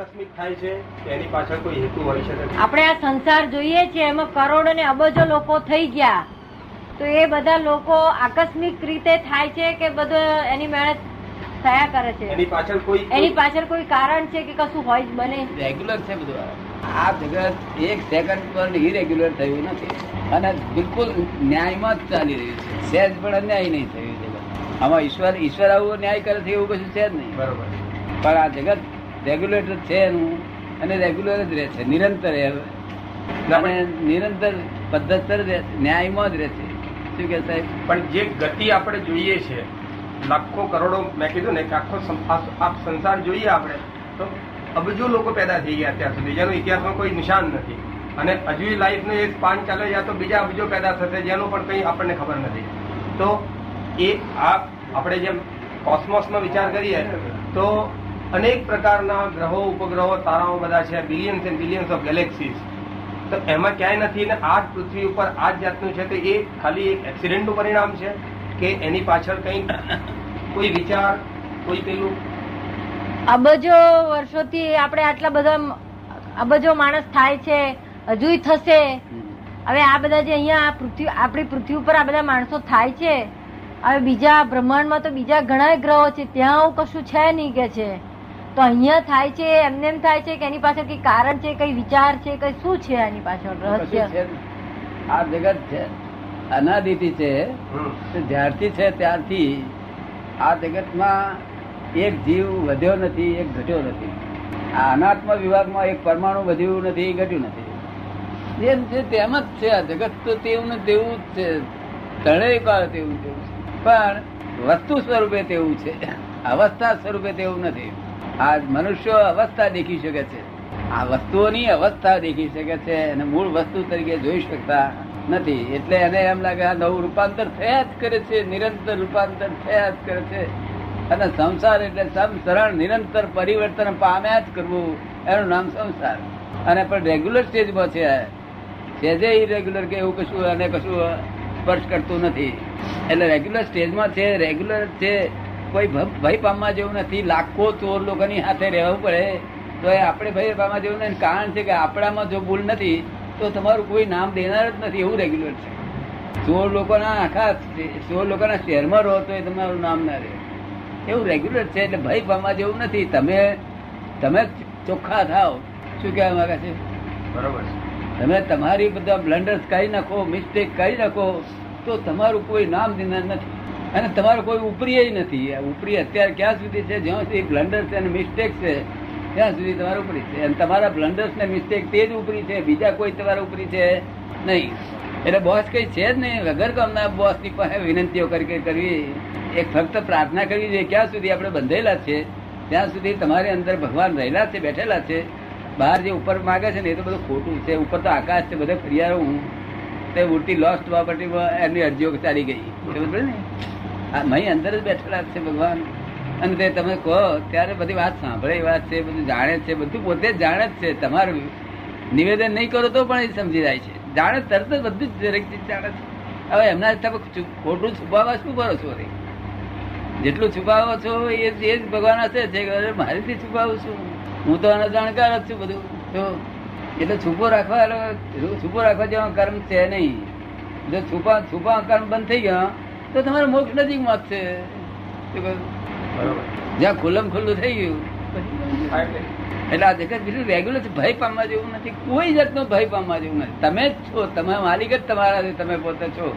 આકસ્મિક થાય છે એની પાછળ કોઈ હેતુ હોય છે. આપણે આ સંસાર જોઈએ છે એમાં કરોડો ને અબજો લોકો થઈ ગયા. તો એ બધા લોકો આકસ્મિક રીતે થાય છે કે બધો એની મહેનત થયા કરે છે? એની પાછળ કોઈ એની પાછળ કોઈ કારણ છે કે કશું હોય જ બને? રેગ્યુલર છે બધું આ. જગત એક સેકન્ડ પર ઇરેગ્યુલર થયું નથી. અને બિલકુલ ન્યાયમાં જ ચાલી રહ્યું છે. સહેજ પણ અન્યાય નહીં થયું જગત. આમાં ઈશ્વર ઈશ્વર આવું ન્યાય કરે છે એવું કશું છે જ નહીં. બરોબર. પણ આ જગત રેગ્યુલેટર છે એનું, અને રેગ્યુલર જ રહે છે, નિરંતર આપણે નિરંતર પદ્ધતર ન્યાયમાં જ રહે છે. શું કે સાહેબ? પણ જે ગતિ આપણે જોઈએ છે, લાખો કરોડો, મેં કીધું ને કે આખો સંસાર જોઈએ આપણે, તો અબજો લોકો પેદા થઈ ગયા અત્યાર સુધી. જેનો ઇતિહાસમાં કોઈ નિશાન નથી. અને હજુ લાઈફનું એક પાન ચાલે યા તો બીજા અબજો પેદા થશે, જેનું પણ કંઈ આપણને ખબર નથી. તો એ આ, આપણે જેમ કોસ્મોસનો વિચાર કરીએ, તો અનેક પ્રકારના ગ્રહો, ઉપગ્રહો, તારાઓ બધા છે billions and billions of galaxies તો એમાં ક્યાંય નથી ને આ પૃથ્વી ઉપર આ જ જાતનું છે તો એ ખાલી એક એક્સિડન્ટનું પરિણામ છે કે એની પાછળ કંઈ કોઈ વિચાર, કોઈ પેલું? અબજો વર્ષોથી આપણે આટલા બધા અબજો માણસ થાય છે, હજુય થશે. હવે આ બધા જે અહીંયા પૃથ્વી, આપણી પૃથ્વી ઉપર આ બધા માણસો થાય છે. હવે બીજા બ્રહ્માંડમાં તો બીજા ઘણા ગ્રહો છે, ત્યાં કશું છે નહીં કે છે. તો અહીંયા થાય છે એમને એમ થાય છે કે એની પાછળ કઈ કારણ છે કઈ વિચાર છે કઈ શું છે એની પાછળ રહસ્ય? છે આ જગત છે અનાદિતિ છે જ્યારથી છે ત્યારથી આ જગતમાં એક જીવ વધ્યો નથી એક ઘટ્યો નથી. આ અનાત્મ વિભાગમાં એક પરમાણુ વધ્યું નથી ઘટ્યું નથી. જેમ છે તેમ જ છે આ જગત તો તેવું ને તેવું જ છે. ત્રણેય કાળ તેવું તેવું છે. પણ વસ્તુ સ્વરૂપે તેવું છે. અવસ્થા સ્વરૂપે તેવું નથી. આ મનુષ્યો અવસ્થા દેખી શકે છે. આ વસ્તુઓની અવસ્થા દેખી શકે છે અને મૂળ વસ્તુ તરીકે જોઈ શકતા નથી. એટલે એને એમ લાગે આ નવું રૂપાંતર થયા જ કરે છે, નિરંતર રૂપાંતર થયા જ કરે છે. અને સંસાર એટલે સમસરણ નિરંતર પરિવર્તન પામ્યા જ કરવું, એનું નામ સંસાર. અને પણ રેગ્યુલર સ્ટેજમાં છે. આ. સહેજે ઇરેગ્યુલર કે એવું કશું, અને કશું સ્પર્શ કરતું નથી. એટલે રેગ્યુલર સ્ટેજમાં છે રેગ્યુલર છે કોઈ ભય પામવા જેવું નથી. લાખો ચોર લોકોની સાથે રહેવું પડે. તો એ આપણે ભય પામવા જેવું નથી. કારણ છે કે આપણામાં જો ભૂલ નથી તો તમારું કોઈ નામ દેનાર જ નથી. એવું રેગ્યુલર છે. ચોર લોકોના આખા ચોર લોકોના શહેરમાં રહો તો એ તમારું નામ ના રહે. એવું રેગ્યુલર છે. એટલે ભય પામવા જેવું નથી. તમે તમે ચોખ્ખા થાવ શું કહેવા માંગે છે? બરોબર છે. તમે તમારી બધા બ્લન્ડર્સ કહી નાખો મિસ્ટેક કહી નાખો તો તમારું કોઈ નામ દેનાર નથી. અને તમારો કોઈ ઉપરી નથી. ઉપરી અત્યારે ક્યાં સુધી છે? જ્યાં સુધી બ્લન્ડર્સ અને મિસ્ટેક છે, ત્યાં સુધી તમારું ઉપરી છે. અને તમારા બ્લન્ડર્સ ને મિસ્ટેક તે જ ઉપરી છે, બીજા કોઈ તમારા ઉપરી છે નહીં. એટલે બોસ કઈ છે જ નહીં. વગર કામના બોસની પાસે વિનંતીઓ કરી કરી કરવી. એક ફક્ત પ્રાર્થના કરવી જોઈએ. ક્યાં સુધી આપણે બંધેલા છે? ત્યાં સુધી તમારી અંદર ભગવાન રહેલા છે, બેઠેલા છે. બહાર જે ઉપર માગે છે ને, એ તો બધું ખોટું છે. ઉપર તો આકાશ છે, બધે ફરિયારો હું તે ઉલટી લોસ્ટ પ્રોપર્ટીમાં એમની અરજીઓ ચાલી ગઈ. બરાબર ને? આ મહી અંદર જ બેઠેલા છે ભગવાન. અને તે તમે કહો, ત્યારે બધી વાત સાંભળે વાત છે, બધું જાણે છે, બધું પોતે જ જાણે જ છે. તમારું નિવેદન નહીં કરો તો પણ એ સમજી જાય છે. જાણે તરત જ બધું જ દરેક ચીજ જાણે છે. હવે એમના તમે ખોટું છુપાવવા શું કરો છો જેટલું છુપાવો છો એ જ એ જ ભગવાન હશે. જે મારીથી છુપાવું છું. હું તો આનો જાણકાર જ છું બધું. તો એટલે છુપો રાખવા છુપો રાખવા જેવા કર્મ છે નહીં. જો છુપા છુપા કર્મ બંધ થઈ ગયા તો તમારો મોક્ષ નજીકમાં છે. જ્યાં ખુલ્લમ ખુલ્લું થઈ ગયું. એટલે. એટલે આ જગત બીજું રેગ્યુલર ભય પામવા જેવું નથી. કોઈ જાતનો ભય પામવા જેવું નથી. તમે જ છો તમે માલિક જ તમારા તમે પોતે છો.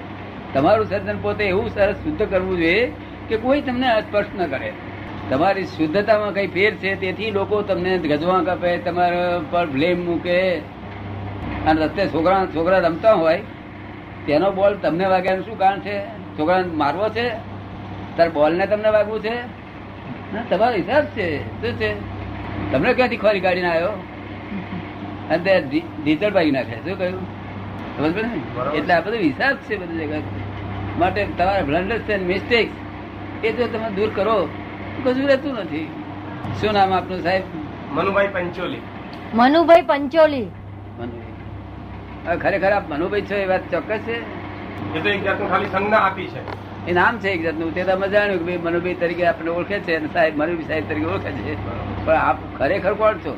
તમારું સર્જન પોતે એવું સરસ શુદ્ધ કરવું જોઈએ કે કોઈ તમને સ્પર્શ ન કરે. તમારી શુદ્ધતામાં કઈ ફેર છે તેથી લોકો તમને ગજવા કાપે તમારા પર બ્લેમ મૂકે. અને રસ્તે છોકરા છોકરા રમતા હોય તેનો બોલ તમને વાગ્યાનું શું કારણ છે? છોકરાને મારવો છે? તાર બોલ ને તમને વાગવું છે? તમારો હિસાબ છે. શું છે? તમને ક્યાંથી ખોરી કાઢીને આવ્યો? અને તે ડીઝલ ભાગી નાખે. શું કહ્યું? સમજ પડી ને? એટલે આ બધું હિસાબ છે બધી જગત. માટે તમારા બ્લન્ડર્સ એન્ડ મિસ્ટેક એ જો તમે દૂર કરો. તો કશું રહેતું નથી. શું નામ આપનું સાહેબ? મનુભાઈ પંચોલી. મનુભાઈ પંચોલી. મનુભાઈ. હવે ખરેખર આપ મનુભાઈ છો એ વાત ચોક્કસ છે? એ તો એક જાતનું ખાલી સંજ્ઞા આપી છે. એ નામ છે એક જાતનું. તે તમે જાણ્યું કે ભાઈ મનુભાઈ તરીકે આપણે ઓળખે છે અને સાહેબ, મનુભાઈ સાહેબ તરીકે ઓળખે છે. પણ આપ ખરેખર કોણ છો?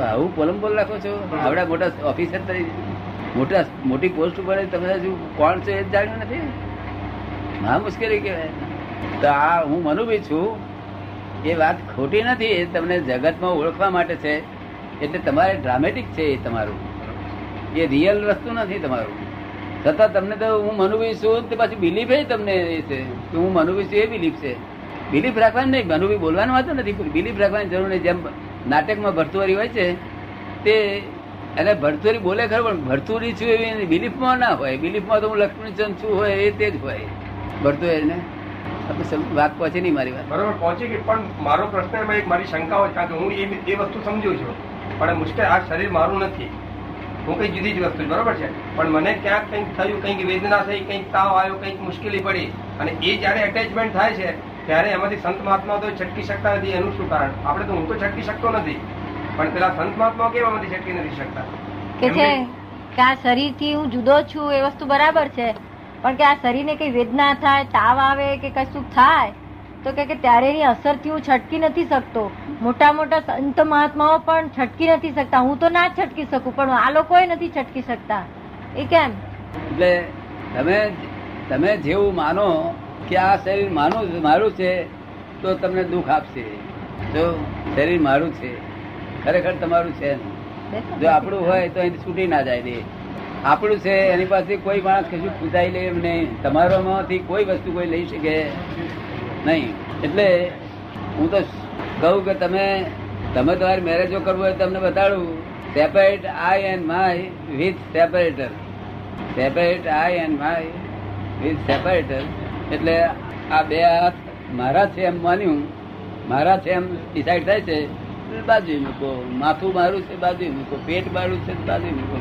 આવું પોલમ બોલ રાખો છો? આવડા મોટા ઓફિસર તરીકે. મોટા, મોટી પોસ્ટ ઉપર તમે હજુ કોણ છો એ જાણ્યું નથી? હા, મુશ્કેલી કહેવાય. તો આ હું મનુભાઈ છું. એ વાત ખોટી નથી, એ તમને જગતમાં ઓળખવા માટે છે. એટલે તમારે ડ્રામેટિક છે એ તમારું. એ રિયલ વસ્તુ નથી તમારું. છતાં તમને તો હું મનુભાઈ છું તે પાછી બિલીફ તમને એ છે. કે હું મનુભાઈ છું એ બિલીફ છે. બિલીફ રાખવાની નહીં મનુભી બોલવાનું વાંધો નથી બિલીફ રાખવાની જરૂર નહીં. જેમ નાટકમાં ભરતુઆરી હોય છે, તે એને ભરતુરી બોલે ખરું, પણ ભરતુરી છું એવી બિલીફમાં ના હોય. બિલીફમાં તો હું લક્ષ્મીચંદ છું હોય, એ તે જ હોય. ભરતુરી ને. વાત પહોંચે નહીં મારી વાત. બરોબર, પહોંચી કે પણ મારો પ્રશ્ન એમાં એક મારી શંકા હોય, કારણ કે હું એ વસ્તુ સમજુ છું. પણ મુશ્કેલ, આ શરીર મારું નથી. હું કઈ જુદી જ વસ્તુ બરોબર છે? પણ મને ક્યાંક કંઈક થયું કંઈક વેદના થઈ કંઈક તાવ આવ્યો કંઈક મુશ્કેલી પડી. અને એ જયારે એટેચમેન્ટ થાય છે ત્યારે એમાંથી સંત મહાત્મા તો છટકી શકતા નથી. એનું શું કારણ? આપણે તો હું તો છટકી શકતો નથી. પણ પેલા સંત મહાત્મા કેમ એમાંથી છટકી નથી શકતા? કે છે કે આ શરીરથી હું જુદો છું એ વસ્તુ બરાબર છે. પણ કે આ શરીરને કઈ વેદના થાય તાવ આવે કે કશું થાય? તો કે ત્યારે એની અસરથી હું છટકી નથી શકતો. મોટા મોટા સંત મહાત્માઓ પણ છટકી નથી શકતા. હું તો ના જ છટકી શકું પણ આ લોકો નથી છટકી શકતા. એ કેમ? એટલે તમે તમે જેવું માનો કે આ શરીર માનું મારું છે તો તમને દુઃખ આપશે. જો શરીર મારું છે ખરેખર તમારું છે જો આપણું હોય તો એને છૂટી ના જાય દે આપણું છે એની પાસે કોઈ માણસ કશું પૂછાઈ લે એમ નહીં. તમારામાંથી કોઈ વસ્તુ કોઈ લઈ શકે. નહીં. એટલે હું તો કહું કે તમે તમે તમારી મેરેજો કરવું હોય તમને બતાડું. Separate I and my with separator separate I and my with separator એટલે આ બે હાથ મારા છે એમ માન્યું. મારા છે એમ ડિસાઈડ થાય છે. બાજુ મૂકો. માથું મારું છે બાજુ મૂકો. પેટ મારું છે બાજુ મૂકો.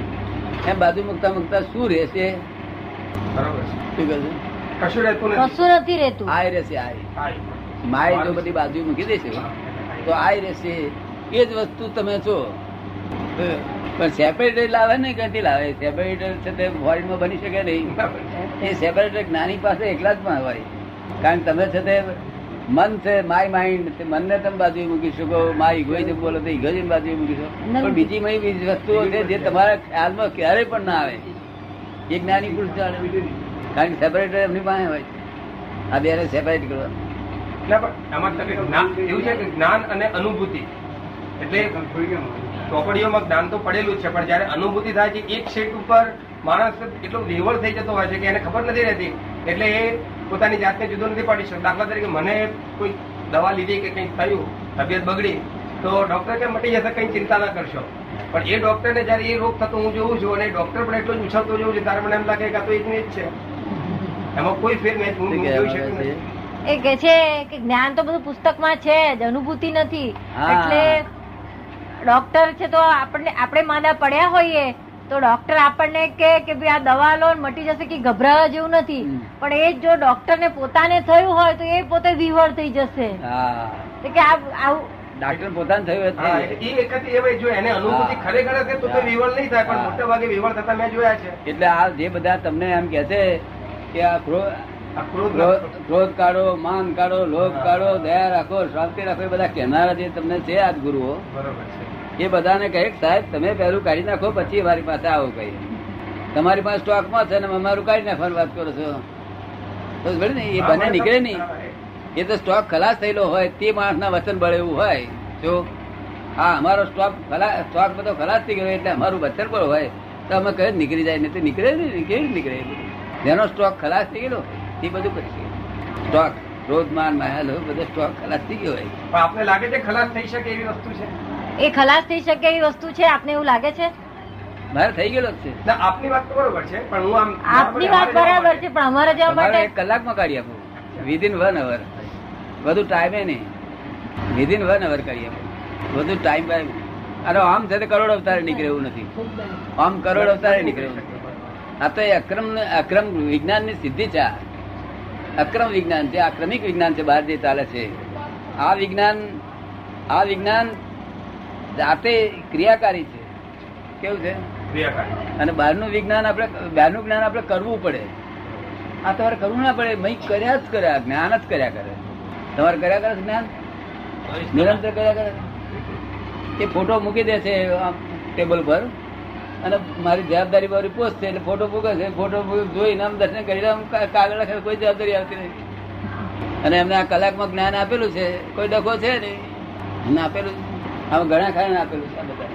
એમ બાજુ મૂકતા મૂકતા શું રહેશે? બરાબર શું કહે છે? કશું રહેતું કશું નથી રહેતું. આય રહેશે આય માય જો બધી બાજુ મૂકી દેશે તો આય રહેશે. એ જ વસ્તુ તમે છો. પણ સેપરેટર લાવે ને ક્યાંથી લાવે? સેપરેટર છે તે ફોરેનમાં બની શકે નહીં. એ સેપરેટર જ્ઞાની પાસે એકલા જ પણ હોય. કારણ તમે છે તે મન છે માય માઇન્ડ તે મનને તમે બાજુ મૂકી શકો. માય ઇગોઇઝમ બોલો તો ઇગોઇઝમ બાજુ મૂકી શકો. પણ બીજી મય બીજી વસ્તુઓ છે જે તમારા ખ્યાલમાં ક્યારેય પણ ના આવે. એ જ્ઞાની પુરુષ જાણે. કારણ સેપરેટર એમની પાસે હોય. આ બે સેપરેટ તમે એવું છે કે જ્ઞાન અને અનુભૂતિ. એટલે ચોપડીઓમાં જ્ઞાન તો પડેલું જ છે, પણ જયારે અનુભૂતિ થાય છે, એક શેટ ઉપર માણસ એટલો નિર્વળ થઈ જતો હોય છે કે એને ખબર નથી રહેતી. એટલે એ પોતાની જાતને જુદો નથી પાડી શકતો. દાખલા તરીકે મને કોઈ દવા લીધી કે કંઈક થયું, તબિયત બગડી, તો ડોક્ટર કે મટી જશે, કંઈ ચિંતા ના કરશો. પણ એ ડોક્ટરને જયારે એ રોગ થતો હું જોઉં છું અને ડોક્ટર પણ એટલો જ ઉછળતો જોઉં છું, ત્યારે મને એમ લાગે કે આ તો એક ને એક છે. એમાં કોઈ ફેર નહીં જોઈ શકું નથી એ કે છે કે જ્ઞાન તો બધું પુસ્તકમાં છે જ અનુભૂતિ નથી. એટલે ડોક્ટર છે તો આપણને આપણે માંદા પડ્યા હોઈએ તો ડોક્ટર આપણને કે કે ભાઈ આ દવા લો ને મટી જશે કે ગભરાવા જેવું નથી. પણ એ જો ડોક્ટર ને પોતાને થયું હોય તો એ પોતે વિવર થઈ જશે. કે આ આવું ડાક્ટર પોતાને થયું એ એકથી એ જો એને અનુભૂતિ ખરેખર તો. વિવળ નહીં થાય પણ. મોટા ભાગે વિવળ થતા મેં જોયા છે. એટલે આ જે બધા તમને એમ કે છે કે આ ક્રોધ કાઢો માન કાઢો લોભ કાઢો દયા રાખો શાંતિ રાખો એ બધા કહેનારા જે તમને છે આજ ગુરુઓ એ બધાને કહે સાહેબ તમે પહેલું કાઢી નાખો પછી મારી પાસે આવો કહીએ. તમારી પાસે સ્ટોકમાં છે ને અમારું કાઢી નાખવાની વાત કરો છો? તો ને? એ બને નીકળે નહીં. એ. તો સ્ટોક ખલાસ થયેલો હોય તે માણસના વચન બળે એવું હોય. જો? હા અમારો સ્ટોક ખલાસ સ્ટોક બધો ખલાસ થઈ ગયો એટલે અમારું વચન બળ હોય. તો અમે કહે નીકળી જાય નહીં તો નીકળે ને કેવી નીકળે? જેનો સ્ટોક ખલાસ થઈ ગયેલો એ બધું કરી શકે. સ્ટોક ક્રોધ માન મહેલ બધો સ્ટોક ખલાસ થઈ ગયો હોય. પણ આપને લાગે છે ખલાસ થઈ શકે એવી વસ્તુ છે? એ ખલાસ થઈ શકે એવી વસ્તુ છે? આપને એવું લાગે છે? મારે થઈ ગયેલો છે. ના આપની વાત બરોબર છે પણ હું આમ આપની વાત બરાબર છે પણ અમારે જવા માટે એક કલાકમાં કાઢી આપું. વિધિન વન અવર બધું ટાઈમે નહીં. વિધિન વન અવર કરી આપું. બધું ટાઈમ બાય અરે આમ છે કરોડ અવતારે નીકળે એવું નથી. આમ કરોડ અવતારે નીકળે એવું નથી. આ તો અક્રમ અક્રમ વિજ્ઞાનની સિદ્ધિ છે અક્રમ વિજ્ઞાન છે આક્રમિક વિજ્ઞાન છે બહાર જે ચાલે છે. આ વિજ્ઞાન આ વિજ્ઞાન જાતે ક્રિયાકારી છે. કેવું છે? અને બહારનું વિજ્ઞાન આપણે બહારનું જ્ઞાન આપણે કરવું પડે. આ તમારે કરવું ના પડે. મય કર્યા જ કર્યા જ્ઞાન જ કર્યા કરે. તમારે કર્યા કરે જ્ઞાન? નિરંતર કર્યા કરે? એ ફોટો મૂકી દે છે ટેબલ પર. અને મારી જવાબદારી મારી પોસ્ટ છે એટલે ફોટો મૂકે છે. ફોટો જોઈને આમ દર્શન કરી આમ કાગળ લખે કોઈ જવાબદારી આવતી નથી. અને એમને આ કલાકમાં જ્ઞાન આપેલું છે. કોઈ ડખો છે નહીં. એમને આપેલું છે. આમ ઘણા ખાને આપેલું છે આ બધા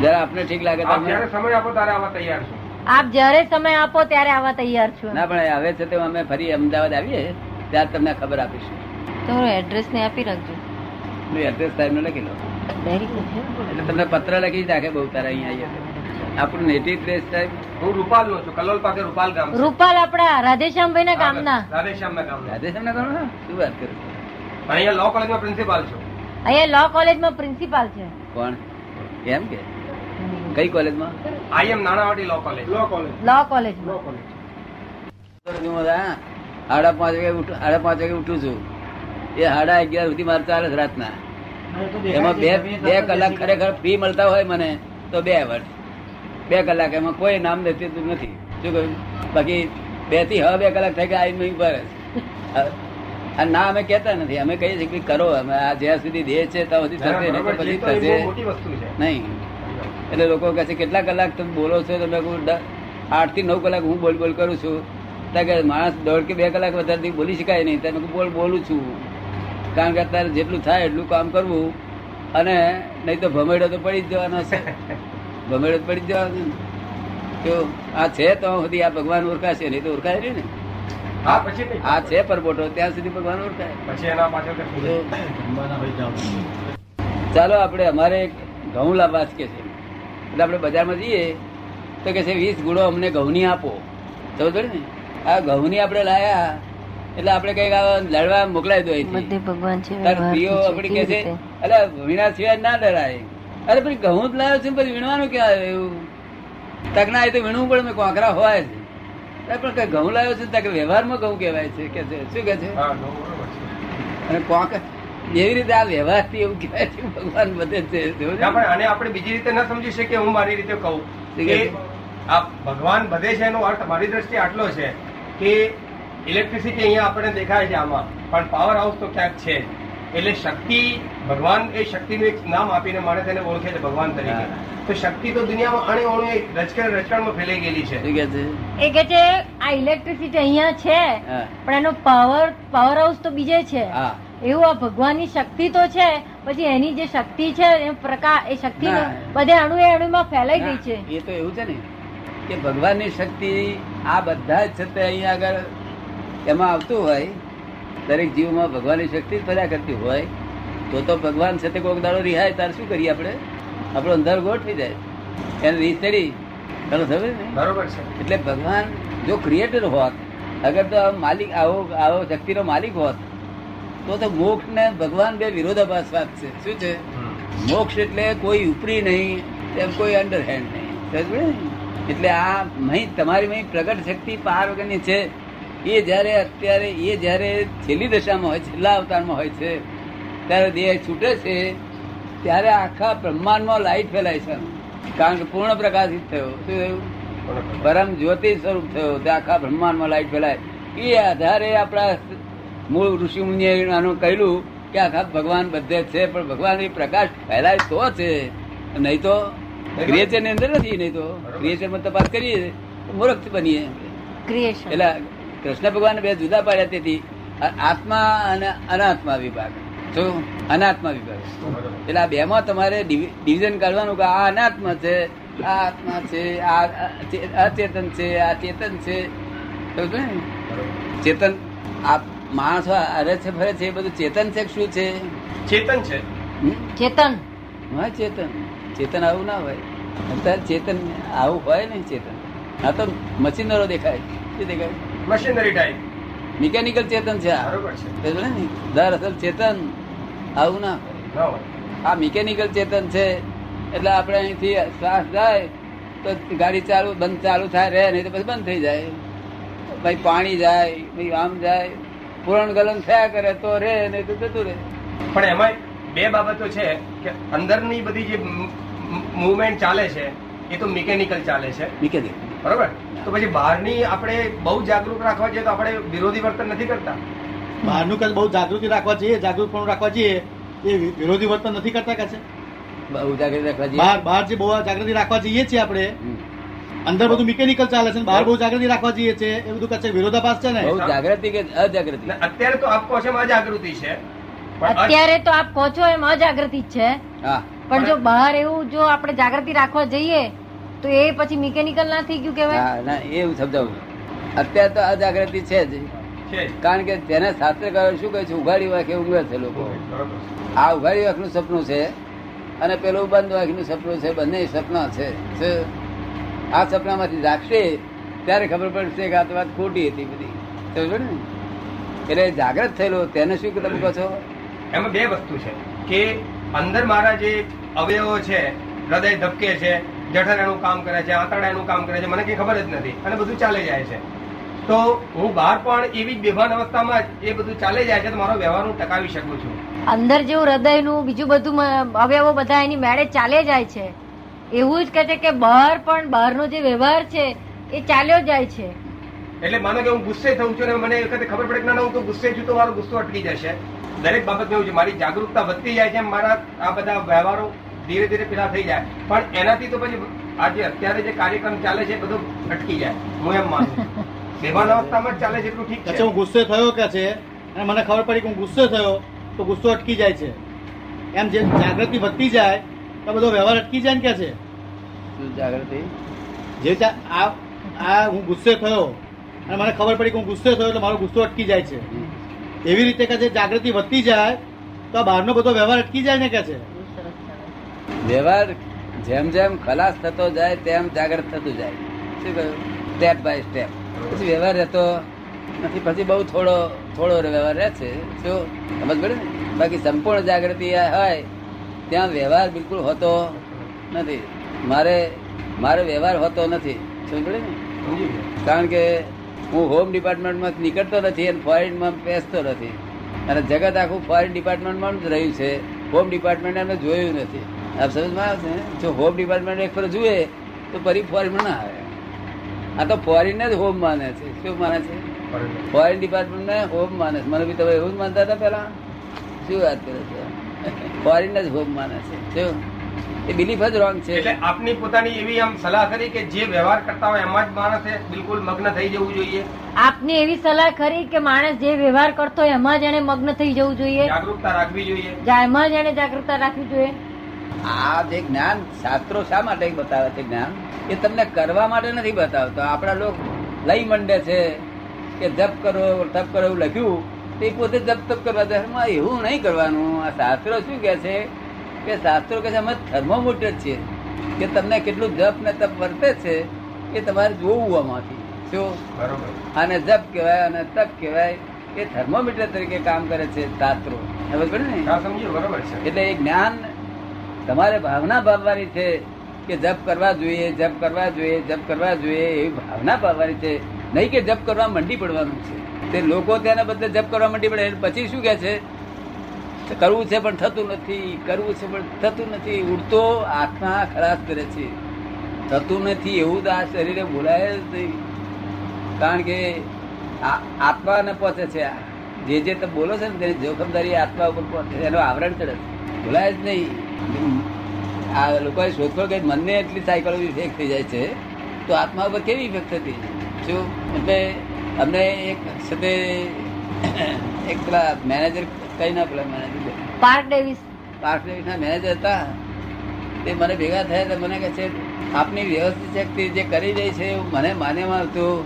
જરા આપને ઠીક લાગે તો આપ જયારે સમય આપો ત્યારે આવા તૈયાર છો. આપ જ્યારે સમય આપો ત્યારે આવવા તૈયાર છું. ના પણ હવે છે તે અમે ફરી અમદાવાદ આવીએ ત્યારે તમને ખબર આપીશું. તો એડ્રેસ ને આપી રાખજો. એડ્રેસ સાહેબ ને લખી લો. એટલે તમને પત્ર લખી રાખે બહુ તારા અહીંયા આવીએ આપણું નેટિવ પ્લેસ સાહેબ હું રૂપાલ નો છું કલોલ પાસે રૂપાલ ગામ રૂપાલ આપડા રાધેશ્યામભાઈ ના ગામના. રાધેશ્યામના ગામ રાધેશ્યામ ના કહો શું વાત કરું અહીંયા લો કોલેજમાં પ્રિન્સિપાલ છું. અહીંયા લો કોલેજમાં પ્રિન્સિપાલ છે. કોણ? એમ કે? કઈ કોલેજમાં I M Nanavati law college law college law college law college સાડા પાંચ વાગે ઉઠું સાડા પાંચ વાગે ઉઠું છું. એ સાડા અગિયાર સુધી મારે ચાલે રાતના. એમાં બે બે કલાક ખરેખર ફ્રી મળતા હોય મને તો બે વર્ષ. બે કલાક એમાં કોઈ નામ દેતું નથી. શું કહ્યું? બાકી બેથી હવે બે કલાક થઈ ગયા નહીં બસ અને ના અમે કહેતા નથી. અમે કહીએ છીએ કે કરો અમે આ જ્યાં સુધી દેહ છે ત્યાં સુધી થશે નહીં. પછી થશે. નહીં. એટલે લોકો કહે છે કેટલા કલાક તમે બોલો છો? તમે આઠથી નવ કલાક હું બોલ બોલ કરું છું. ત્યાં કે માણસ દોઢ કે બે કલાક વધારે બોલી શકાય નહીં. ત્યાં બોલ બોલું છું. કારણ કે અત્યારે જેટલું થાય એટલું કામ કરવું અને નહીં તો ભમેડો તો પડી જ જવાનો છે. ભમેડો તો પડી જ જવાનો તો આ છે તો સુધી આ ભગવાન ઓળખાશે નહીં તો ઓળખાય નહીં ને? હા પછી આ છે પરબોટો ત્યાં સુધી ભગવાન ઓળખાય. ચાલો આપણે અમારે ઘઉં લાવવા કે છે. એટલે આપણે બજારમાં જઈએ તો કે છે વીસ ગુણો અમને ઘઉંની આપો. સમજ ને આ ઘઉંની આપણે લાયા એટલે આપણે કંઈક આ લડવા મોકલાય દો બધે ભગવાન છે તાર સ્ત્રીઓ આપણી કે છે એટલે વીણા સિવાય ના ડરાય અરે પછી ઘઉં જ લાવ્યો છે પછી વીણવાનું ક્યાં એવું તક ના તો વીણવું પડે મેં કોંકરા હોય છે. પણ કઈ ઘઉં લાવ્યો છે તક વ્યવહારમાં ઘઉં કહેવાય છે કે છે? શું કે છે? હા નો, બરોબર છે. અને કોક એવી રીતે આ વ્યવહારથી એવું કહેવાય છે ભગવાન બધે છે જોયું ના, છે? પણ આને આપણે બીજી રીતે ન સમજી શકીએ હું મારી રીતે કહું કે આ ભગવાન બધે છે એનો અર્થ મારી દ્રષ્ટિએ આટલો છે કે ઇલેક્ટ્રિસિટી અહીંયા આપણને દેખાય છે આમાં. પણ પાવર હાઉસ તો ક્યાંક છે. એટલે શક્તિ ભગવાન એ શક્તિનું એક નામ આપીને માણસ એને ઓળખે છે ભગવાન તરીકે. તો શક્તિ તો દુનિયામાં અણે અણુ રચકણ રચકણમાં ફેલાઈ ગયેલી છે. એ કે છે આ ઇલેક્ટ્રિસિટી અહીંયા છે પણ એનો પાવર પાવર હાઉસ તો બીજે છે. હા. એવું આ ભગવાનની શક્તિ તો છે પછી એની જે શક્તિ છે એ પ્રકાશ એ શક્તિ. બધે અણુ એ અણુમાં ફેલાઈ ગઈ છે. એ તો એવું છે ને કે ભગવાનની શક્તિ આ બધા જ છતાં અહીંયા આગળ એમાં આવતું હોય દરેક જીવમાં ભગવાનની શક્તિ ફર્યા કરતી હોય તો તો ભગવાન છે તે કોઈક દાડો રિહાય તાર શું કરીએ આપણે? આપણો અંધાર ગોઠવી જાય. એને રીત ચડી. ચાલો ખબર ને બરોબર છે. એટલે ભગવાન જો ક્રિએટર હોત અગર તો માલિક આવો આવો શક્તિનો માલિક હોત તો તો મોક્ષ ને ભગવાન બે વિરોધાભાસ વાત છે. શું છે? મોક્ષ એટલે કોઈ ઉપરી નહીં તેમ કોઈ અંડર હેન્ડ નહીં સમજ એટલે આ મહી તમારી મહી પ્રગટ શક્તિ પાર વગરની છે. એ જ્યારે અત્યારે એ જ્યારે છેલ્લી દશામાં હોય છેલ્લા અવતારમાં હોય છે ત્યારે દેહ છૂટે છે ત્યારે આખા બ્રહ્માંડમાં લાઈટ ફેલાય છે. કારણ કે પૂર્ણ પ્રકાશિત થયો. શું થયું? પરમ જ્યોતિ સ્વરૂપ થયો તે આખા બ્રહ્માંડમાં લાઈટ ફેલાય. એ આધારે આપણા મૂળ ઋષિ મુનિએ આનું કહ્યું કે આખા ભગવાન બધે છે પણ ભગવાન એ પ્રકાશ ફેલાય તો છે. નહીં તો ક્રિએચરની અંદર નથી નહીં તો ક્રિએચરમાં તપાસ કરીએ મૂર્ખ બનીએ. ક્રિએશન એટલે કૃષ્ણ ભગવાન બે જુદા પાડ્યા તેથી આત્મા અને અનાત્મા વિભાગ. શું અનાત્મા વિભાગ. એટલે આ બે માં તમારે ડિવિ- ડિવિઝન કાઢવાનું કે આ અનાત્મા છે આ આત્મા છે આ અચે- અચેતન છે આ ચેતન છે? ચેતન આ માણસો અરે છે ફરે છે એ બધું ચેતન છે શું છે? ચેતન છે. ચેતન. હા ચેતન. ચેતન આવું ના હોય. અત્યારે ચેતન આવું હોય ને ચેતન. આ તો મશીનરો દેખાય. શું દેખાય? મશીનરી ટાઈપ મિકેનિકલ ચેતન છે બરોબર છે. ને? દર અસલ ચેતન આવું ના આ મિકેનિકલ ચેતન છે એટલે આપણે અહીંથી શ્વાસ જાય તો ગાડી ચાલુ બંધ ચાલુ થાય રહે નહીં તો પછી બંધ થઈ જાય. ભાઈ પાણી જાય ભાઈ આમ જાય. પૂરણ ગલન થયા કરે તો રે નહીં તો જતું રહે. પણ એમાં બે બાબતો છે કે અંદરની બધી જે મુવમેન્ટ ચાલે છે એ તો મિકેનિકલ ચાલે છે. મિકેનિકલ બરોબર? તો પછી બહારની આપણે બહુ જાગૃત રાખવા જોઈએ તો આપણે વિરોધી વર્તન નથી કરતા. બહારનું કદાચ બહુ જાગૃતિ રાખવા જોઈએ જાગૃતપણું રાખવા જોઈએ એ વિરોધી વર્તન નથી કરતા કે છે? બહુ જાગૃત રાખવા જોઈએ. બહાર બહાર જે બહુ જાગૃતિ રાખવા જઈએ છીએ આપણે અંદર બધું મિકેનિકલ ચાલે છે બહાર બહુ જાગૃતિ રાખવા જઈએ છીએ એ બધું કચ્છ વિરોધાભાસ છે ને? બહુ જાગૃતિ કે અજાગૃતિ? અત્યારે તો આપ કહો છો અજાગૃતિ છે. અત્યારે તો આપ કહો છો એમ અજાગૃતિ જ છે. પણ જો બહાર એવું જો આપણે જાગૃતિ રાખવા જઈએ તો એ પછી મિકેનિકલ ના થઈ ગયું કેવાય હા ના એ હું સમજાવું. અત્યારે તો અજાગૃતિ છે જ. છે. જ. કારણ કે તેને શાસ્ત્ર કહે શું કહે છે? ઉઘાડી વાંખે ઊંઘે છે લોકો. આ ઉઘાડી વાંખનું સપનું છે અને પેલું બંધ વાંખનું સપનું છે બંને સપના છે. આ સપનામાંથી જાગશે ત્યારે ખબર પડશે કે આ તો વાત ખોટી હતી બધી. સમજો ને? એટલે જાગ્રત થયેલો તેને શું તમે કહો છો? એમાં બે વસ્તુ છે. કે અંદર મારા જે અવયવો છે હૃદય ધબકે છે જઠર એનું કામ કરે છે આંતરડા એનું કામ કરે છે મને કઈ ખબર જ નથી. અને બધું ચાલે જાય છે. તો હું બહાર પણ એવી જ બેભાન અવસ્થામાં જ એ બધું ચાલે જાય છે તો મારો વ્યવહાર હું ટકાવી શકું છું. અંદર જેવું હૃદયનું બીજું બધું અવયવો બધા એની મેળે ચાલે જાય છે. એવું જ કહે છે કે બહાર પણ બહારનો જે વ્યવહાર છે એ ચાલ્યો જાય છે. એટલે માનો કે હું ગુસ્સે થઉં છું અને મને એ વખતે ખબર પડે કે ના ના, હું તો ગુસ્સે છું તો મારો ગુસ્સો અટકી જશે. દરેક બાબત એવું છે મારી જાગૃતતા વધતી જાય છે મારા આ બધા વ્યવહારો ધીરે ધીરે પેલા થઈ જાય. પણ એનાથી તો પછી આજે અત્યારે જે કાર્યક્રમ ચાલે છે એ બધું અટકી જાય. હું એમ માનું બેભાન અવસ્થામાં જ ચાલે છે એટલું ઠીક કચ્છ છે. હું ગુસ્સે થયો કે છે? અને મને ખબર પડી કે હું ગુસ્સે થયો તો ગુસ્સો અટકી જાય છે. એમ જે જાગૃતિ વધતી જાય તો બધો વ્યવહાર અટકી જાય ને કે છે? જાગૃતિ? જે જા- આ આ હું ગુસ્સે થયો અને મને ખબર પડી કે હું ગુસ્સે થયો એટલે મારો ગુસ્સો અટકી જાય છે. એવી રીતે કે છે જાગૃતિ વધતી જાય તો આ બહારનો બધો વ્યવહાર અટકી જાય ને કે છે? વ્યવહાર જેમ જેમ ખલાસ થતો જાય તેમ જાગૃત થતું જાય. શું કહ્યું? સ્ટેપ બાય સ્ટેપ પછી વ્યવહાર રહેતો નથી. પછી બહુ થોડો થોડો વ્યવહાર રહે છે. શું? સમજ પડે બાકી સંપૂર્ણ જાગૃતિ હોય ત્યાં વ્યવહાર બિલકુલ હોતો નથી. મારે મારો વ્યવહાર હોતો નથી. સમજ પડે ને? કારણ કે હું હોમ ડિપાર્ટમેન્ટમાં નીકળતો નથી અને ફોરેનમાં બેસતો નથી. અને જગત આખું ફોરેન ડિપાર્ટમેન્ટમાં જ રહ્યું છે. હોમ ડિપાર્ટમેન્ટ એમને જોયું નથી. આપ સમજમાં આવે છે? જો હોમ ડિપાર્ટમેન્ટ એક ફર જુએ તો ફરી ફોરેનમાં ના આવે. આ તો ફોરેન જ હોમ માને છે. શું માને છે? ફોરેન ડિપાર્ટમેન્ટ ને હોમ માને છે. મને બી તમે એવું જ માનતા હતા પેલા? શું વાત કરે છે? ફોરેન જ હોમ માને છે. શું? એ બિલીફ જ રોંગ છે. એટલે આપની પોતાની એવી આમ સલાહ કરી કે જે વ્યવહાર કરતા હોય એમાં જ માણસે બિલકુલ મગ્ન થઈ જવું જોઈએ? આપની એવી સલાહ ખરી કે માણસ જે વ્યવહાર કરતો હોય એમાં જ એને મગ્ન થઈ જવું જોઈએ? જાગૃતતા રાખવી જોઈએ. જા- એમાં જ એને જાગૃતતા રાખવી જોઈએ? આ જે જ્ઞાન શાસ્ત્રો શા માટે બતાવે છે જ્ઞાન? એ તમને કરવા માટે નથી બતાવતો. આપણા લોકો લઈ મંડે છે કે જપ કરો તપ કરો એવું લખ્યું તે પોતે જપ તપ કરવા જાય. એવું નહીં કરવાનું. આ શાસ્ત્રો શું કહે છે? કે શાસ્ત્રો કહે છે અમે થર્મોમીટર છીએ કે તમને કેટલું જપ ને તપ વર્તે છે એ તમારે જોવું આમાંથી. શું બરોબર. આને જપ કહેવાય અને તપ કહેવાય એ થર્મોમીટર તરીકે કામ કરે છે શાસ્ત્રો. ખબર ને? સમજ્યું બરોબર છે. એટલે એ જ્ઞાન તમારે ભાવના ભાવવાની છે કે જપ કરવા જોઈએ, જપ કરવા જોઈએ, જપ કરવા જોઈએ એવી ભાવના ભાવવાની છે. નહીં કે જપ કરવા મંડી પડવાનું છે. તે લોકો તેના બદલે જપ કરવા મંડી પડે પછી શું કે છે? કરવું છે પણ થતું નથી, કરવું છે પણ થતું નથી. ઉડતો આત્મા ખરાશ કરે છે. થતું નથી એવું તો આ શરીરે બોલાય જ નહીં. કારણ કે આત્માને પહોંચે છે. જે જે તમે બોલો છો ને તેની જોખમદારી આત્મા ઉપર પહોંચે એનું આવરણ ચડે છે. બોલાય જ નહીં. આ લોકોએ શોધખોળ કરી મનને એટલી સાયકોલોજી ઇફેક્ટ થઈ જાય છે તો આત્મા ઉપર કેવી ઇફેક્ટ થતી? શું? એટલે અમને એક સાથે એક પેલા મેનેજર કઈ ના પેલા મેનેજર પાર્ક ડેવિસ. પાર્ક ડેવિસના મેનેજર હતા. તે મને ભેગા થયા તો મને કહે છે આપની વ્યવસ્થિત શક્તિ જે કરી રહી છે મને માન્યમાં હતું.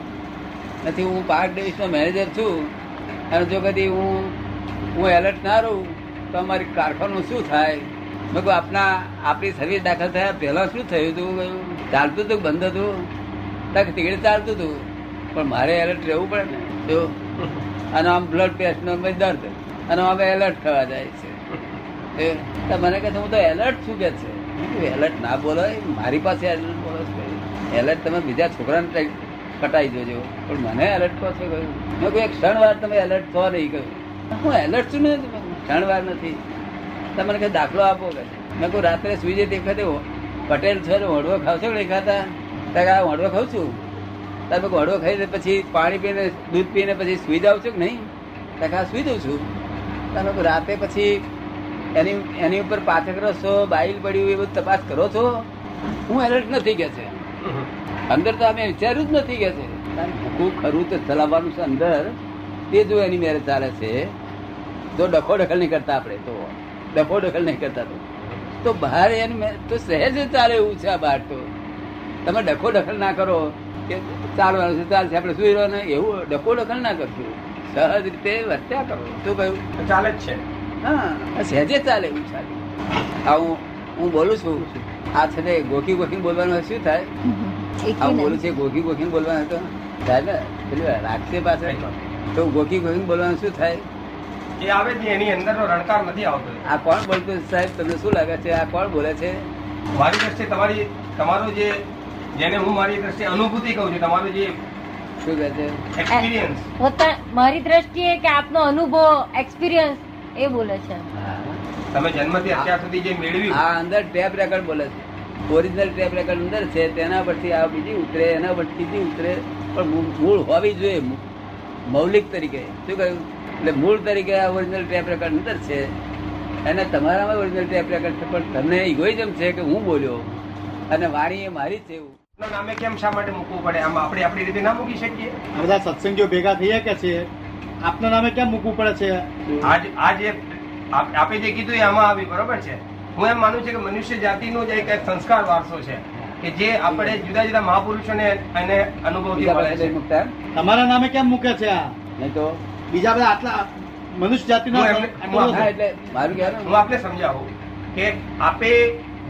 નથી હું પાર્ક ડેવિસનો મેનેજર છું. અને જો કદી હું હું એલર્ટ ના રહું તો અમારી કારખાનું શું થાય? મેં કહું આપના આપણી સર્વિસ દાખલ થયા, પહેલા શું થયું હતું ચાલતું હતું બંધ હતું. તક તીકડે ચાલતું હતું. પણ મારે એલર્ટ રહેવું પડે ને. જો અને આમ બ્લડ પ્રેશરનો દર્દ. અને હવે એલર્ટ થવા જાય છે. તો મને કહે હું તો એલર્ટ છું કે છે. એલર્ટ ના બોલો મારી પાસે એલર્ટ બોલો છે એલર્ટ તમે બીજા છોકરાને કટાઈ જોજો પણ મને એલર્ટ કહો છો કહ્યું? મેં કોઈ ક્ષણ વાર તમે એલર્ટ થવા નહીં કહ્યું. હું એલર્ટ છું ને? ક્ષણ વાર નથી. તમે કહે દાખલો આપો કે? મેં કહું રાત્રે સુઈ જતી વખતે પટેલ છે ને વડવો ખાવ છો કે નહીં ખાતા? તો આ વડવો ખાઉં છું. તમે હોડવો ખાઈને પછી પાણી પીને દૂધ પીને પછી સુઈ જાવ છો કે નહીં? તો આ હા, સુઈ જઉં છું. તમે રાતે પછી એની એની ઉપર પાછળ રસો બાઇલ પડ્યું એ બધું તપાસ કરો છો? હું એલર્ટ નથી કે છે. અંદર તો અમે વિચાર્યું જ નથી કે છે. ખૂબ ખરું તો ચલાવવાનું છે અંદર. તે જો એની મેરે ચાલે છે તો ડખો ડખલ નહીં કરતા આપણે તો. ડખો દખલ નહીં કરતા તો. તો બહાર એને તો સહેજ જ ચાલે એવું છે આ બહાર તો. તમે ડખો દખલ ના કરો કે ચાલવાનું છે ચાલશે. આપણે સુઈ રહ્યો ને એવું ડખો દખલ ના કરશું. સહજ રીતે વર્ત્યા કરો. શું કહ્યું? તો ચાલે જ છે. હા. સહેજે ચાલે એવું ચાલે આ હું હું બોલું છું. આ છે ને ગોખી ગોખી બોલવાનું શું થાય? આ બોલું છે ગોખી ગોખી બોલવાનું તો થાય ને. પેલું રાખશે પાસે તો ગોખી ગોખી બોલવાનું શું થાય? એ આવે છે એની અંદરનો રણકાર નથી આવતો. આ કોણ બોલતું સાહેબ તમને શું લાગે છે? આ કોણ બોલે છે? મારી દ્રષ્ટિએ તમારી તમારો જે જેને હું મારી દ્રષ્ટિએ અનુભૂતિ કહું છું તમારું જે શું કહે છે? એક્સપિરિયન્સ પોતા મારી દ્રષ્ટિએ કે આપનો અનુભવ એક્સપિરિયન્સ એ બોલે છે. તમે જન્મથી અત્યાર સુધી જે મેળવ્યું. આ અંદર ટેપ રેકર્ડ બોલે છે. ઓરિજિનલ ટેપ રેકર્ડ અંદર છે તેના પરથી આ બીજી ઉતરે એના પરથી બીજી ઉતરે. પણ મૂળ- મૂળ હોવી જોઈએ મૌલિક તરીકે. શું કહ્યું? એટલે મૂળ તરીકે આ ઓરિજિનલ ટેપ રેકર્ડ અંદર છે. અને તમારામાં ઓરિજિનલ ટેપ રેકર્ડ છે પણ તમને ઇગોઇઝમ છે કે હું બોલ્યો? અને વાણી એ મારી જ છે એવું. નામે કેમ શા માટે મૂકવું પડે? આમ આપણે આપણી રીતે ના મૂકી શકીએ? બધા સત્સંગીઓ ભેગા થયા કે છે? આપના નામે કેમ મૂકવું પડે છે? આજ આજ જે આપે જે કીધું એ આમાં આવી બરોબર છે? હું એમ માનું છું કે મનુષ્ય જાતિનો જ એક એક સંસ્કાર વારસો છે કે જે આપણે જુદા જુદા મહાપુરુષોને એને અનુભવથી બીજા મળે છે. તમારા નામે કેમ મૂકે છે આ? નહીં તો બીજા બધા આટલા મનુષ્ય જાતિનો એટલે મારું હું આપને સમજાવું કે આપે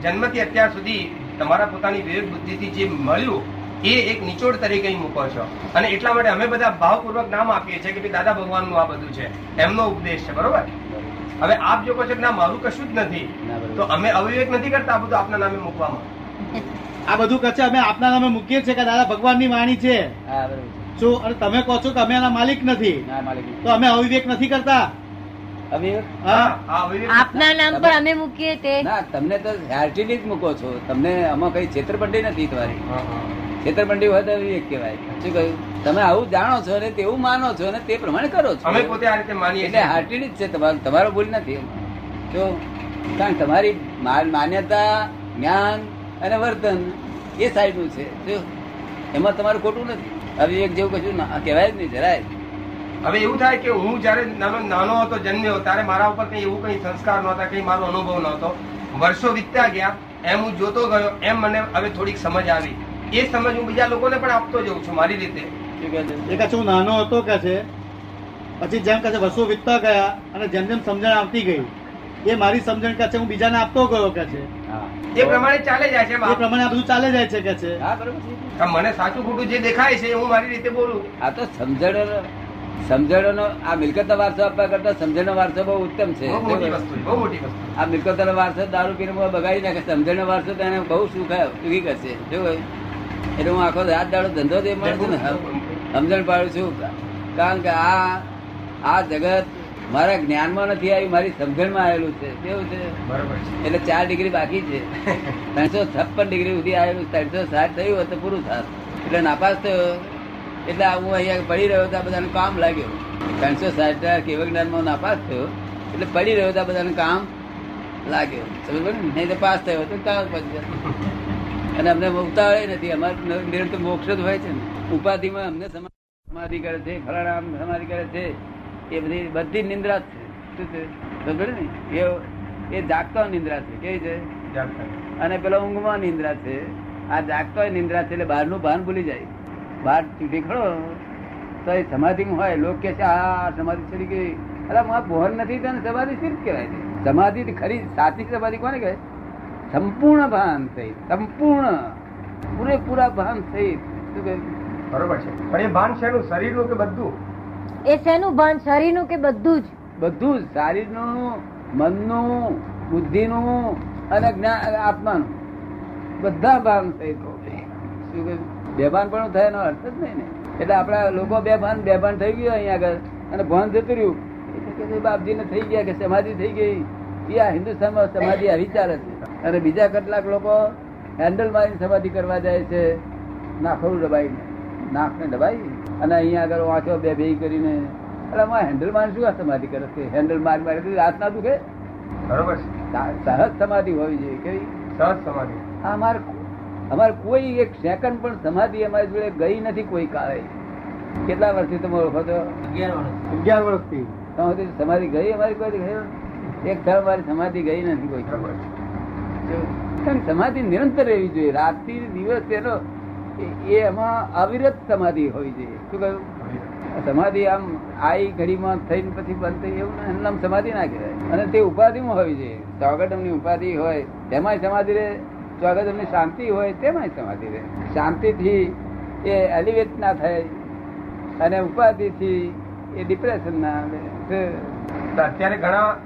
જન્મથી અત્યાર સુધી તમારા પોતાની વિવેક બુદ્ધિથી જે મળ્યું એ એક નિચોડ તરીકે મૂકો છો. અને એટલા માટે અમે બધા ભાવપૂર્વક નામ આપીએ છીએ કે ભાઈ દાદા ભગવાનનું આ બધું છે. એમનો ઉપદેશ છે બરોબર? હવે આપ જો કહો છો કે ના મારું કશું જ નથી તો અમે અવિવેક નથી કરતા આ બધું આપના નામે મૂકવામાં. આ બધું કહે છે અમે આપના નામે મૂકીએ છીએ કે દાદા ભગવાનની વાણી છે. હા બરોબર છે. અને તમે કહો છો કે અમે એના માલિક નથી. ના માલિક તો અમે અવિવેક નથી કરતા? આપના નામ પર અમે મૂકીએ તે. ના તમને તો હેલ્ટીલી જ મૂકો છો. તમને આમાં કઈ છેતરપંડી નથી તમારી. હા, હા. છેતરપંડી હોય તો વિવેક કહેવાય. શું કહ્યું? તમે આવું જાણો છો ને તેવું માનો છો ને તે પ્રમાણે કરો છો. અમે પોતે આ રીતે માનીએ એટલે હાર્ટેડ જ છે તમારો તમારો ભૂલ નથી. જો કારણ તમારી મા- માન્યતા જ્ઞાન અને વર્તન એ સાઈડનું છે. જો એમાં તમારું ખોટું નથી. અવિવેક જેવું કશું કહેવાય જ નહીં જરાય હવે એવું થાય કે હું જયારે નાનો નાનો હતો જન્મ્યો ત્યારે મારા ઉપર કઈ એવું કઈ સંસ્કાર નહોતા કઈ મારો અનુભવ નહોતો વર્ષો વીતતા ગયા એમ હું જોતો ગયો એમ મને હવે થોડીક સમજ આવી એ સમજ હું બીજા લોકોને પણ આપતો જઉં છું મારી રીતે શું કહે છે? એ હું નાનો હતો કે છે પછી જેમ કે વર્ષો વીતતા ગયા અને જેમ જેમ સમજણ આવતી ગઈ એ મારી સમજણ કે છે હું બીજાને આપતો ગયો કે છે. એ પ્રમાણે ચાલે જાય છે એ પ્રમાણે આ બધું ચાલે જાય છે કે છે? હા બરોબર મને સાચું ખોટું જે દેખાય છે હું મારી રીતે બોલું. આ તો સમજણો સમજણોનો આ મિલકતનો વારસો આપવા કરતા સમજણનો વારસો બહુ ઉત્તમ છે. બહુ મોટી વસ્તુ આ મિલકતનો વારસો દારૂ પીને બહુ બગાડી નાખે સમજણનો વારસો તેને બહુ સુખ સુખી કરશે. શું એટલે હું આખો રાત દાડો ધંધો દે મળે છે ને સમજણ પાડું છું. કારણ કે આ આ જગત મારા જ્ઞાનમાં નથી આવ્યું મારી સમજણમાં આવેલું છે. કેવું છે? બરોબર એટલે ચાર ડિગ્રી બાકી છે. ત્રણસો છપ્પન ડિગ્રી સુધી આવેલું ત્રણસો સાઠ થયું હોય તો પૂરું થાત. એટલે નાપાસ થયો. એટલે હું અહીંયા પડી રહ્યો તો આ બધાનું કામ લાગ્યું. ત્રણસો સાઠ કેવળ જ્ઞાનમાં નાપાસ થયો એટલે પડી રહ્યો તો આ બધાનું કામ લાગ્યો. સમજ ને? નહીં તો પાસ થયો તો કામ પછી જાય. અને અમને ઉતાવળે નથી. અમારે નિરંતર મોક્ષ જ હોય છે ને. ઉપાધિમાં અમને સમા- સમાધિ કરે છે ફલાણા સમાધિ કરે છે. એ બધી બધી નિંદ્રા છે. છે? ને એ એ જાગતો નિંદ્રા છે. કેવી છે. અને પેલો ઊંઘમાં નિંદ્રા છે. આ જાગતો નિંદ્રા છે એટલે બહારનું ભાન ભૂલી જાય. બહાર ચૂંટી ખડો. તો એ સમાધિ હોય લોક કે છે આ સમાધિ છોડી ગઈ. અરે માં ભોર નથી તને સમાધિ શી રીતે કહેવાય? છે સમાધિ ખરી સાચી સમાધિ કોને કહેવાય? સંપૂર્ણ ભાન થઈ સંપૂર્ણ પૂરેપૂરા ભાન થઈ. શું કહે? બરોબર છે. પણ એ ભાન શેનું શરીરનું કે બધું? એ શેનું ભાન શરીરનું કે બધું જ? બધું જ. શારીરનું, મનનું, બુદ્ધિનું અને જ્ઞાન આત્માનું. બધા ભાન થઈ? બેભાન પણ થાય એનો અર્થ જ નહીં ને. એટલે આપણા લોકો બેભાન બેભાન થઈ ગયું અહીંયા આગળ. અને ભાન જતું રહ્યું. બાપજીને થઈ ગયા કે સમાધિ થઈ ગઈ. એ આ હિન્દુસ્તાનમાં સમાધિ આવી ચાલે છે. અને બીજા કેટલાક લોકો હેન્ડલ મારીને સમાધિ કરવા જાય છે. નાખવું દબાઈને નાકને દબાઈ અને અહીંયા આગળ વાંચો બે બે કરીને. એટલે અમારે હેન્ડલ માર શું આ સમાધિ કરે છે? હેન્ડલ મારી મારી રાત ના દુખે? બરોબર સહજ સમાધિ હોવી જોઈએ કેવી? સહજ સમાધિ. અમારે અમારે કોઈ એક સેકન્ડ પણ સમાધિ અમારી જોડે ગઈ નથી કોઈ કાળે. કેટલા વર્ષથી તમે ઓળખો છો? અગિયાર વર્ષથી. તમે સમાધિ ગઈ અમારી કોઈ ગઈ એક ક્ષણ મારી સમાધિ ગઈ નથી કોઈ. સમાધિ નિરંતર રહેવી જોઈએ. રાતથી દિવસ એનો એ- એમાં અવિરત સમાધિ હોવી જોઈએ શું કહ્યું? સમાધિ આમ આઈ ઘડીમાં થઈને પછી બંધ થઈ એવું એમનામ સમાધિ ના કહેવાય. અને તે ઉપાધિમાં હોવી જોઈએ સ્વાગતમની ઉપાધિ હોય તેમાંય સમાધિ રહે. સ્વાગતમની શાંતિ હોય તેમાંય સમાધિ રહે. શાંતિથી એ એલિવેટ ના થાય અને ઉપાધિથી એ ડિપ્રેશન ના આવે. અત્યારે ઘણા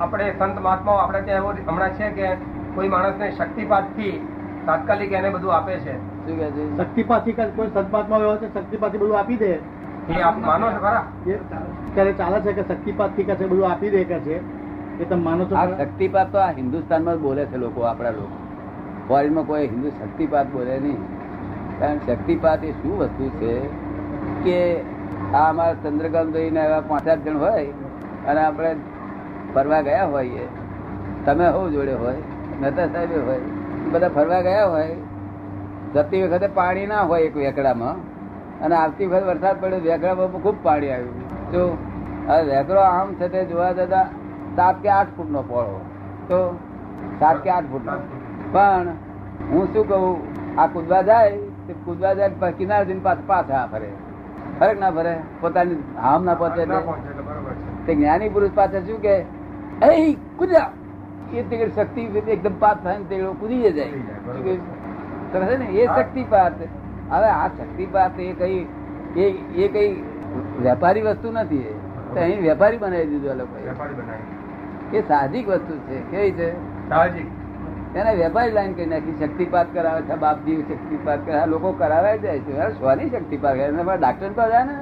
આપણે સંત મહાત્માઓ આપણે ત્યાં એવો હમણાં છે કે કોઈ માણસને શક્તિપાતથી તાત્કાલિક એને બધું આપે છે. શું કે છે? શક્તિ કાંઈ કોઈ સદપાતમાં વ્યવહાર છે શક્તિપાતથી બધું આપી દે. એ આપ માનો છો ખરા? ત્યારે ચાલે છે કે શક્તિપાતથી કે છે બધું આપી દે કે છે? એ તમે માનો છો? શક્તિપાત તો આ હિન્દુસ્તાનમાં જ બોલે છે લોકો આપણા લોકો. ફોરેનમાં કોઈ હિન્દુ શક્તિપાત બોલે નહીં. કારણ શક્તિપાત એ શું વસ્તુ છે કે આ અમારા ચંદ્રકાંત ભાઈને એવા પાંચ સાત જણ હોય અને આપણે ફરવા ગયા હોઈએ. તમે હોવ જોડે હોય મહેતા સાહેબ હોય. બધા ફરવા ગયા હોય જતી વખતે પાણી ના હોય એક વેકડામાં અને આવતી વખતે વરસાદ પડ્યો વેકડામાં ખૂબ પાણી આવ્યું. તો હવે વેકડો આમ છે તે જોવા જતા સાત કે આઠ ફૂટ નો પોળો. તો સાત કે આઠ ફૂટ પણ હું શું કહું આ કૂદવા જાય તે કૂદવા જાય કિનાર દિન જઈને પાછા ફરે. ફરક ના ફરે. પોતાની હામ ના પહોંચે તે જ્ઞાની પુરુષ પાસે શું કે એ કૂદ્યા એ તે શક્તિ એકદમ પાત થાય તે કૂદી જાય. છે ને એ શક્તિ પાત. હવે આ શક્તિપાત એ કઈ એ કઈ વેપારી વસ્તુ નથી. તો અહીં વેપારી બનાવી દીધું આ લોકોએ. એ સાહજિક વસ્તુ છે. કેવી છે? સાહજિક. એને વેપારી લાઈન કરી નાખી શક્તિપાત કરાવે છે બાપજી શક્તિપાત કરે. આ લોકો કરાવે જાય છે. સ્વાની શક્તિપાત કરે? એના ડાક્ટર પર જાય ને?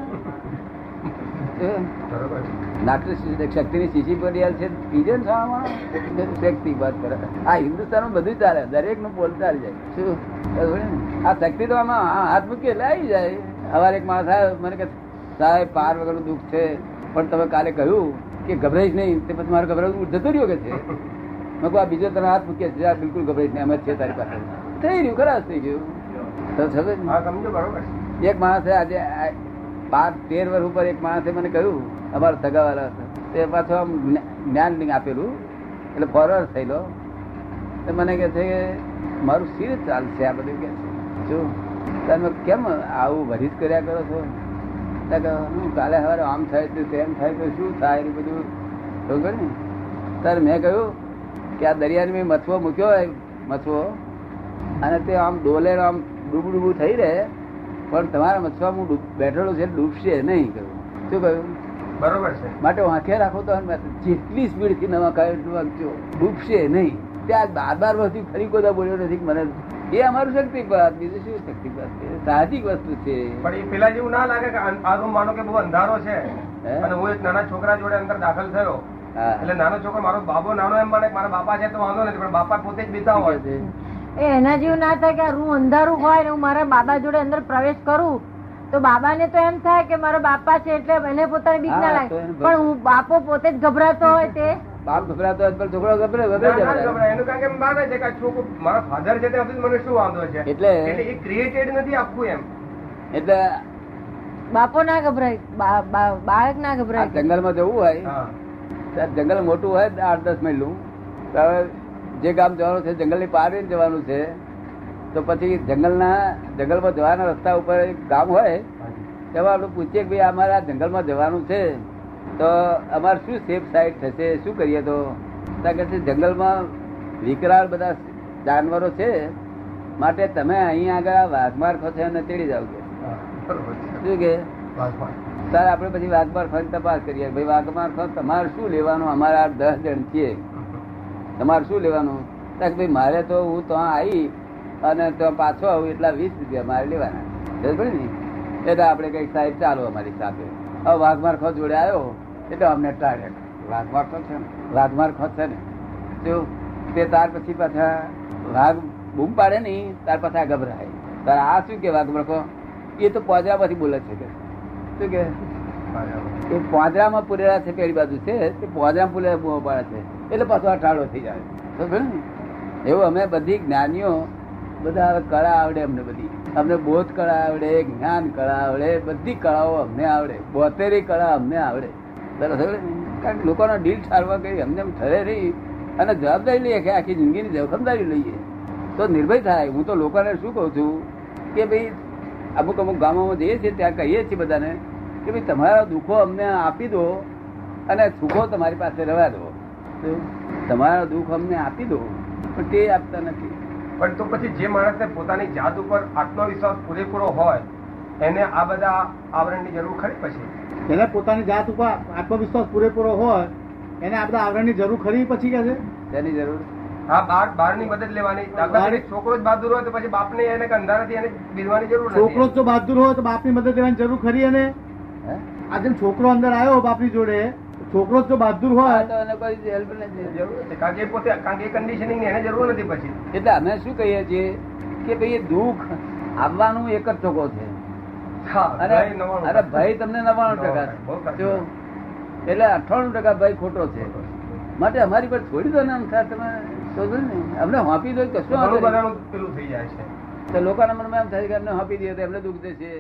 ડાક્ટર શક્તિની શીશી પડિયાલ છે પીજે ને ખાવામાં શક્તિ વાત કરે. આ હિન્દુસ્તાનમાં બધું ચાલે દરેકનું પોલ ચાલી જાય શું આ શક્તિ તો આમાં હા, હાથ મૂકીએ એટલે આવી જાય. હવારે એક માણસ આવ્યો મને કે સાહેબ પાર વગરનું દુઃખ છે પણ તમે કાલે કહ્યું કે ગભરાઈશ નહીં. તે પછી મારે ગભરાવું જતો રહ્યો કે છે? મેં કહું આ બીજો તને હાથ મૂકીએ છે આ બિલકુલ ગભરાઈશ નહીં અમે જ છે તારી પાસે. થઈ રહ્યું ખરાશ થઈ ગયું. તો સમજ એક માણસે આજે બાર, તેર વર્ષ ઉપર એક માણસે મને કહ્યું, અમારા સગાવાળા હતા. તે પાછું આમ જ્ઞાન લિંગ આપેલું, એટલે ફોરવર્ડ થયેલો. તો મને કહે છે કે, મારું શિર ચાલશે, આ બધું કે શું? તમે કેમ આવું ભરીજ કર્યા કરો છો? કે હું કાલે સવારે આમ થાય તો તેમ થાય તો શું થાય? એ બધું. ખબર ને? ત્યારે મેં કહ્યું કે આ દરિયાને મેં મથવો મૂક્યો હોય, મથવો. અને તે આમ ડોલે આમ ડૂબ ડૂબું થઈ રહે. પણ તમારા મચવા હું બેઠેલો છે ડૂબશે નહીં કહ્યું. શું કહ્યું? બરોબર છે. માટે વાંખે રાખો તો જેટલી સ્પીડથી નવા કાય એટલું વાંચજો ડૂબશે નહીં. ત્યાં બાર બાર વર્ષથી ફરી કોઈ બોલ્યો નથી મને એ અમારું શક્તિપાત બીજું શું શક્તિપાત છે? સાહજિક વસ્તુ છે. પણ એ પેલા જેવું ના લાગે કે આ રૂમ માનો કે બહુ અંધારો છે. અને હું એક નાના છોકરા જોડે અંદર દાખલ થયો. એટલે નાનો છોકરો મારો બાબો નાનો એમ મને મારા બાપા છે તો વાંધો નથી પણ બાપા પોતે જ બીતા હોય. છે. એ એના જેવું ના થાય કે હું અંધારું હોય ને હું મારા બાબા જોડે અંદર પ્રવેશ કરું તો બાબાને તો એમ થાય કે મારા બાપા છે એટલે એને પોતાની બીક ના લાગે. પણ હું બાપો પોતે જ ગભરાતો હોય તે? બાપ ગભરાતો હોય પણ છોકરો ગભરે ગભરે ના એનું કારણ કે માને છે કે છોકરો મારા ફાધર છે ત્યાં સુધી મને શું વાંધો છે? એટલે- એ ક્રિએટેડ નથી આખું એમ. એટલે બાપો ના ગભરાય બાળક ના ગભરાય. ગભરાય જંગલમાં જવું હોય જંગલ મોટું હોય આઠ દસ માઇલનું તો હવે જે ગામ જવાનું છે જંગલની પાર જવાનું છે તો પછી જંગલના જંગલમાં જવાના રસ્તા ઉપર એક ગામ હોય તેમાં આપણે પૂછીએ કે ભાઈ અમારે આ જંગલમાં જવાનું છે. તો અમારે શું સેફ સાઈડ થશે? શું કરીએ તો? છે જંગલમાં વિકરાળ બધા જાનવરો છે માટે તમે અહીં આગળ વાઘમાર ખોસે અને તેડી જાવ કે શું કે? બસ. આપણે પછી વાઘમાર ખોની તપાસ કરીએ. ભાઈ વાઘમાર ખો તમારે શું લેવાનું? અમારા દસ જણ છીએ. તમારે શું લેવાનું? ત્યાં કે ભાઈ મારે તો હું તો આવી અને તો પાછો આવું એટલા વીસ રૂપિયા મારે લેવાના. સમજ પડી ને? એટલે આપણે કઈ સાહેબ ચાલો અમારી સાથે. હવે વાઘમાર ખો જોડે આવ્યો. એટલે અમને ટાળ્યા વાઘમાર ખો છે ને? વાઘમાર ખો છે ને? જો તે તાર પછી પાછા વાઘ બૂમ પાડે નહીં તાર પાછા ગભરાય. તારે આ શું કે ખો? એ તો પોજરામાંથી બોલે છે કે. શું કે? એ પોજરામાં પૂરેલા છે પેલી બાજુ છે. તે પોજરામાં પૂરેલા બૂમ પાડે છે. એટલે પાછો આ ટાળો થઈ જાય. એવું અમે બધી જ્ઞાનીઓ બધા કળા આવડે અમને બધી. અમને બોધ કળા આવડે, જ્ઞાન કળા આવડે, બધી કળાઓ અમને આવડે. બોતેરી કળા અમને આવડે. કારણ કે લોકોનો ડીલ ઠારવા કરી અમને એમ ઠરે રહી અને જવાબદારી લઈએ કે આખી જિંદગીની જવાબદારી લઈએ. તો નિર્ભય થાય. હું તો લોકોને શું કહું છું કે ભાઈ અમુક અમુક ગામોમાં જઈએ છીએ, ત્યાં કહીએ છીએ બધાને કે ભાઈ તમારા દુઃખો અમને આપી દો અને સુખો તમારી પાસે રહેવા દો? તમારા દુઃખ અમને આપી દો પણ તે આપતા નથી. પણ તો પછી જે માણસને પોતાની જાત ઉપર આત્મવિશ્વાસ પૂરેપૂરો હોય એને આ બધા આવરણની જરૂર ખરી પછી? એને પોતાની જાત ઉપર આત્મવિશ્વાસ પૂરેપૂરો હોય એને આ બધા આવરણની જરૂર ખરી પછી કે છે? તેની જરૂર. હા બાર બારની મદદ લેવાની. બાર- છોકરો જ બહાદુર હોય તો પછી બાપને એને અંધારાથી એને બીધવાની જરૂર છોકરો જ બહાદુર હોય તો બાપની મદદ લેવાની જરૂર ખરી એને? હે? આ જેમ છોકરો અંદર આવ્યો બાપની જોડે છોકરો જ બહાદુર હોય. તો એને કોઈ હેલ્પ નથી. જરૂર કારણ કે પોતે કારણ કે કન્ડિશનિંગ એને જરૂર નથી પછી. એટલે અમે શું કહીએ છીએ કે ભાઈ દુઃખ આવવાનું એક જ ટકો છે. અરે ભાઈ તમને નવાણું ટકા એટલે અઠાણું ટકા ભાઈ ખોટો છે. માટે અમારી પર છોડી દો ને આમ થાય તમે શોધો ને. અમને હોંપી દો કશું પેલું થઈ જાય છે. તો લોકોના મનમાં એમ થાય કે અમને હોંપી દઈએ તો એમને દુઃખ થશે